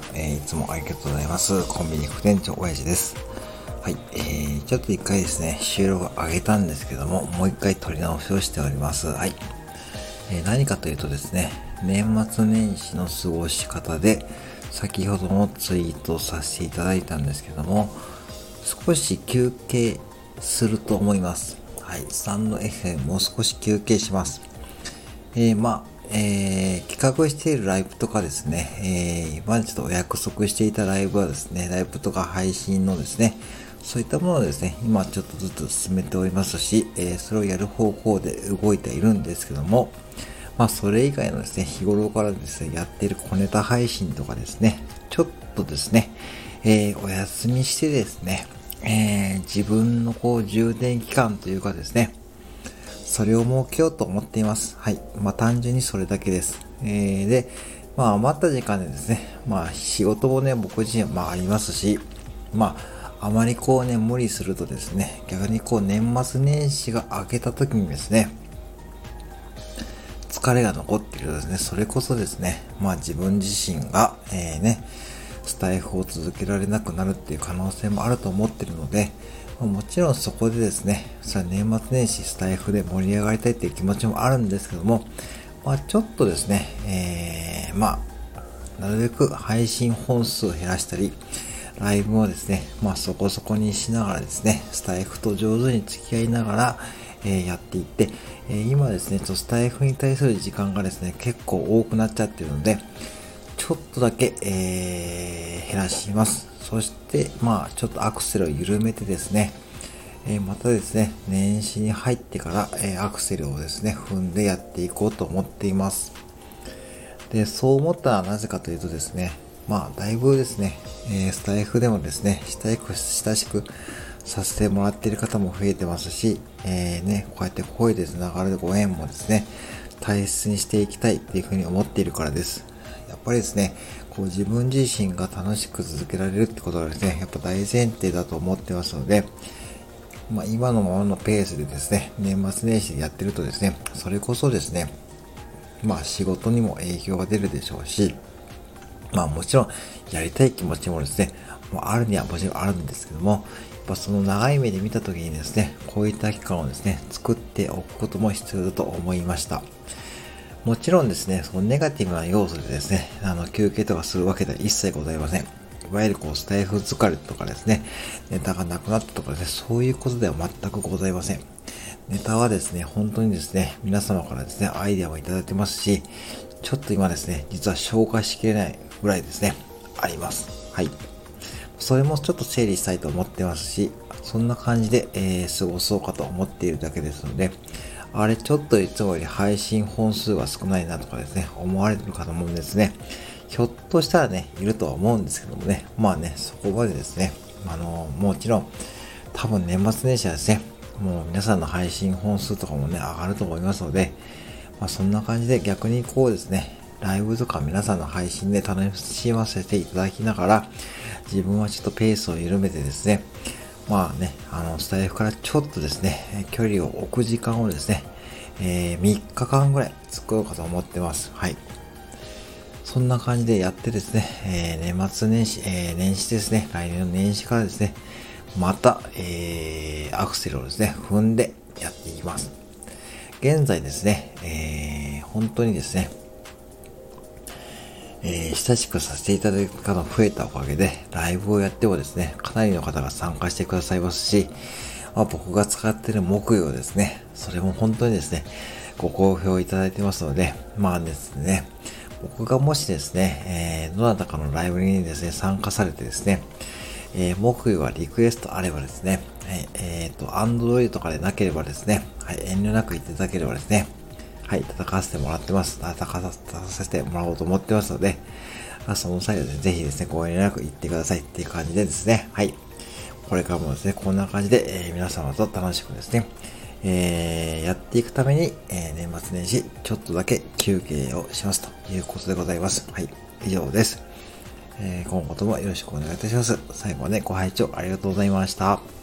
さん、えー、いつもありがとうございます。コンビニ副店長、親父です。はい、えー、ちょっと一回ですね、収録上げたんですけども、もう一回撮り直しをしております。はい。えー、何かというとですね、年末年始の過ごし方で、先ほどもツイートさせていただいたんですけども、少し休憩すると思います。はい、3の FM もう少し休憩します。えー、まあ、えー、企画しているライブとかですね、えー、今ちょっとお約束していたライブはですね、ライブとか配信のですね、そういったものをですね、今ちょっとずつ進めておりますし、えー、それをやる方向で動いているんですけども、まあそれ以外のですね、日頃からですね、やっている小ネタ配信とかですね、ちょっとですね、えー、お休みしてですね、えー、自分のこう充電期間というかですね、それを設けようと思っています。はい。まあ単純にそれだけです。えー、で、まあ余った時間でですね、まあ仕事もね、僕自身まあありますし、まああまりこうね、無理するとですね、逆にこう年末年始が明けた時にですね、疲れが残っているとですね、それこそですね、まあ自分自身が、えー、ね、スタイフを続けられなくなるっていう可能性もあると思ってるので、もちろんそこでですね、それ年末年始スタイフで盛り上がりたいっていう気持ちもあるんですけども、まあちょっとですね、えー、まあ、なるべく配信本数を減らしたり、ライブをですね、まあそこそこにしながらですね、スタイフと上手に付き合いながら、えー、やっていって、えー、今ですね、スタイフに対する時間がですね、結構多くなっちゃってるので、ちょっとだけ、えー、減らします。そして、まあ、ちょっとアクセルを緩めてですね、えー、またですね、年始に入ってから、えー、アクセルをですね、踏んでやっていこうと思っています。で、そう思ったのはなぜかというとですね、まあ、だいぶですね、えー、スタイフでもですね、親しくさせてもらっている方も増えてますし、えー、ね、こうやって声で繋がるご縁もですね、大切にしていきたいっていうふうに思っているからです。やっぱりですね、こう自分自身が楽しく続けられるってことがですね、やっぱ大前提だと思ってますので、まあ、今のままのペースでですね、年末年始でやってるとですね、それこそですね、まあ仕事にも影響が出るでしょうし、まあもちろんやりたい気持ちもですね、もあるにはもちろんあるんですけども、やっぱその長い目で見た時にですね、こういった期間をですね、作っておくことも必要だと思いました。もちろんですね、そのネガティブな要素でですね、あの、休憩とかするわけでは一切ございません。いわゆるこう、スタイフ疲れとかですね、ネタがなくなったとかですね、そういうことでは全くございません。ネタはですね、本当にですね、皆様からですね、アイデアをいただいてますし、ちょっと今ですね、実は紹介しきれないぐらいですね、あります。はい。それもちょっと整理したいと思ってますし、そんな感じで、えー、過ごそうかと思っているだけですので、あれちょっといつもより配信本数が少ないなとかですね、思われてる方もですね、ひょっとしたらね、いるとは思うんですけどもね、まあね、そこまでですね、あの、もちろん、多分年末年始はですね、もう皆さんの配信本数とかもね、上がると思いますので、まあそんな感じで逆にこうですね、ライブとか皆さんの配信で楽しませていただきながら、自分はちょっとペースを緩めてですね、まあね、あの、スタイフからちょっとですね、距離を置く時間をですね、えー、3日間ぐらい作ろうかと思ってます。はい。そんな感じでやってですね、えー、年末年始、えー、年始ですね、来年の年始からですね、また、えー、アクセルをですね、踏んでやっていきます。現在ですね、えー、本当にですね、えー、親しくさせていただく方が増えたおかげで、ライブをやってもですね、かなりの方が参加してくださいますし、まあ、僕が使っている木曜ですね、それも本当にですね、ご好評いただいてますので、まあですね、僕がもしですね、えー、どなたかのライブにですね、参加されてですね、えー、木曜はリクエストあればですね、はい、えっ、ー、と、アンドロイドとかでなければですね、はい、遠慮なく言っていただければですね、はい、戦わせてもらってます。戦わせてもらおうと思ってますので、まその際はね、ぜひですね、ご遠慮なく言ってくださいっていう感じでですね、はい。これからもですね、こんな感じで、えー、皆様と楽しくですね、えー、やっていくために、えー、年末年始、ちょっとだけ休憩をしますということでございます。はい、以上です。えー、今後ともよろしくお願いいたします。最後までご拝聴ありがとうございました。